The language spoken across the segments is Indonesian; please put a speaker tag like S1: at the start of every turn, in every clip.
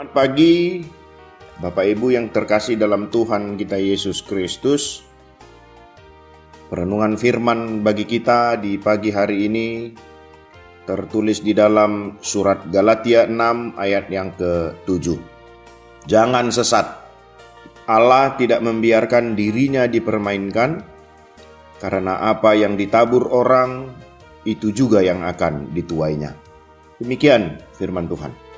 S1: Selamat pagi, Bapak Ibu yang terkasih dalam Tuhan kita Yesus Kristus. Perenungan firman bagi kita di pagi hari ini tertulis di dalam surat Galatia 6 ayat yang ke-7. Jangan sesat. Allah tidak membiarkan dirinya dipermainkan karena apa yang ditabur orang itu juga yang akan dituainya. Demikian firman Tuhan.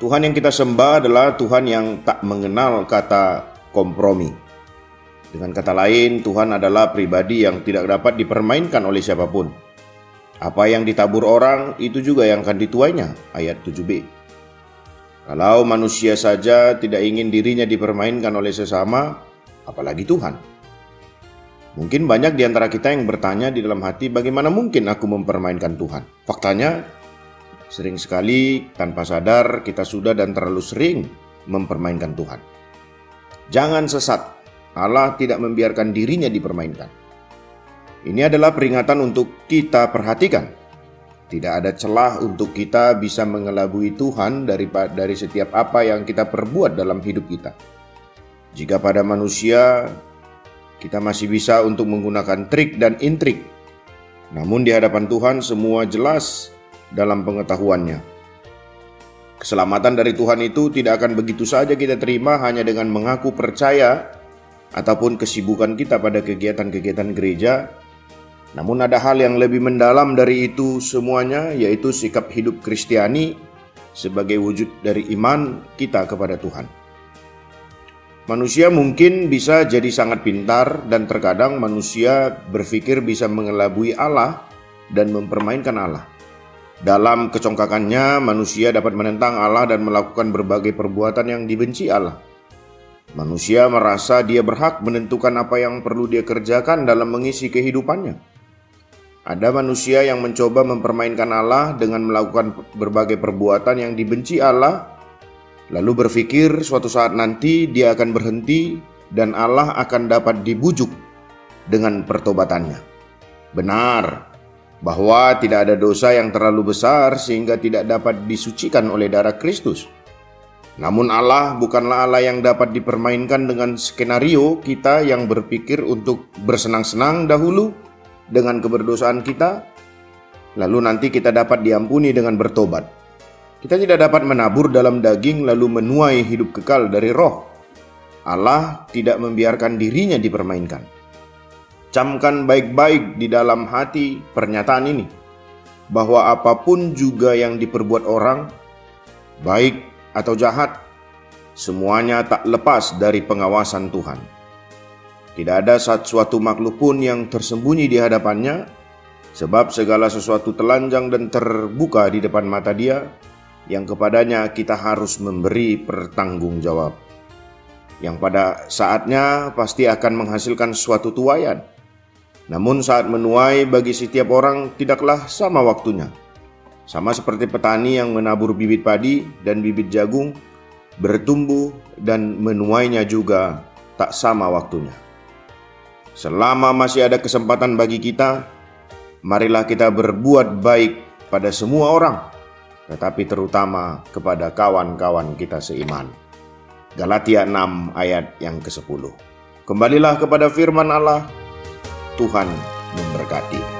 S1: Tuhan yang kita sembah adalah Tuhan yang tak mengenal kata kompromi. Dengan kata lain, Tuhan adalah pribadi yang tidak dapat dipermainkan oleh siapa pun. Apa yang ditabur orang, itu juga yang akan dituainya. Ayat 7b. Kalau manusia saja tidak ingin dirinya dipermainkan oleh sesama, apalagi Tuhan. Mungkin banyak di antara kita yang bertanya di dalam hati, bagaimana mungkin aku mempermainkan Tuhan? Faktanya, Sering sekali tanpa sadar kita sudah dan terlalu sering mempermainkan Tuhan. Jangan sesat, Allah tidak membiarkan dirinya dipermainkan. Ini adalah peringatan untuk kita perhatikan. Tidak ada celah untuk kita bisa mengelabui Tuhan dari, dari setiap apa yang kita perbuat dalam hidup kita. Jika pada manusia kita masih bisa untuk menggunakan trik dan intrik, namun di hadapan Tuhan semua jelas dalam pengetahuannya. Keselamatan dari Tuhan itu tidak akan begitu saja kita terima hanya dengan mengaku percaya ataupun kesibukan kita pada kegiatan-kegiatan gereja. Namun ada hal yang lebih mendalam dari itu semuanya yaitu sikap hidup Kristiani sebagai wujud dari iman kita kepada Tuhan. Manusia mungkin bisa jadi sangat pintar dan terkadang manusia berpikir bisa mengelabui Allah dan mempermainkan Allah. Dalam kecongkakannya, manusia dapat menentang Allah dan melakukan berbagai perbuatan yang dibenci Allah. Manusia merasa dia berhak menentukan apa yang perlu dia kerjakan dalam mengisi kehidupannya. Ada manusia yang mencoba mempermainkan Allah dengan melakukan berbagai perbuatan yang dibenci Allah, lalu berpikir suatu saat nanti dia akan berhenti dan Allah akan dapat dibujuk dengan pertobatannya. Benar, bahwa tidak ada dosa yang terlalu besar sehingga tidak dapat disucikan oleh darah Kristus. Namun Allah bukanlah Allah yang dapat dipermainkan dengan skenario kita yang berpikir untuk bersenang-senang dahulu dengan keberdosaan kita, lalu nanti kita dapat diampuni dengan bertobat. Kita tidak dapat menabur dalam daging lalu menuai hidup kekal dari roh. Allah tidak membiarkan dirinya dipermainkan. Camkan baik-baik di dalam hati pernyataan ini bahwa apa pun juga yang diperbuat orang, baik atau jahat, semuanya tak lepas dari pengawasan Tuhan. Tidak ada suatu makhluk pun yang tersembunyi di hadapannya, sebab segala sesuatu telanjang dan terbuka di depan mata Dia, yang kepadanya kita harus memberi pertanggungjawab, yang pada saatnya pasti akan menghasilkan suatu tuayan namun saat menuai bagi setiap orang tidaklah sama waktunya. Sama seperti petani yang menabur bibit padi dan bibit jagung, bertumbuh dan menuainya juga tak sama waktunya. Selama masih ada kesempatan bagi kita, marilah kita berbuat baik pada semua orang, tetapi terutama kepada kawan-kawan kita seiman. Galatia 6 ayat yang ke-10. Kembalilah kepada firman Allah Tuhan memberkati.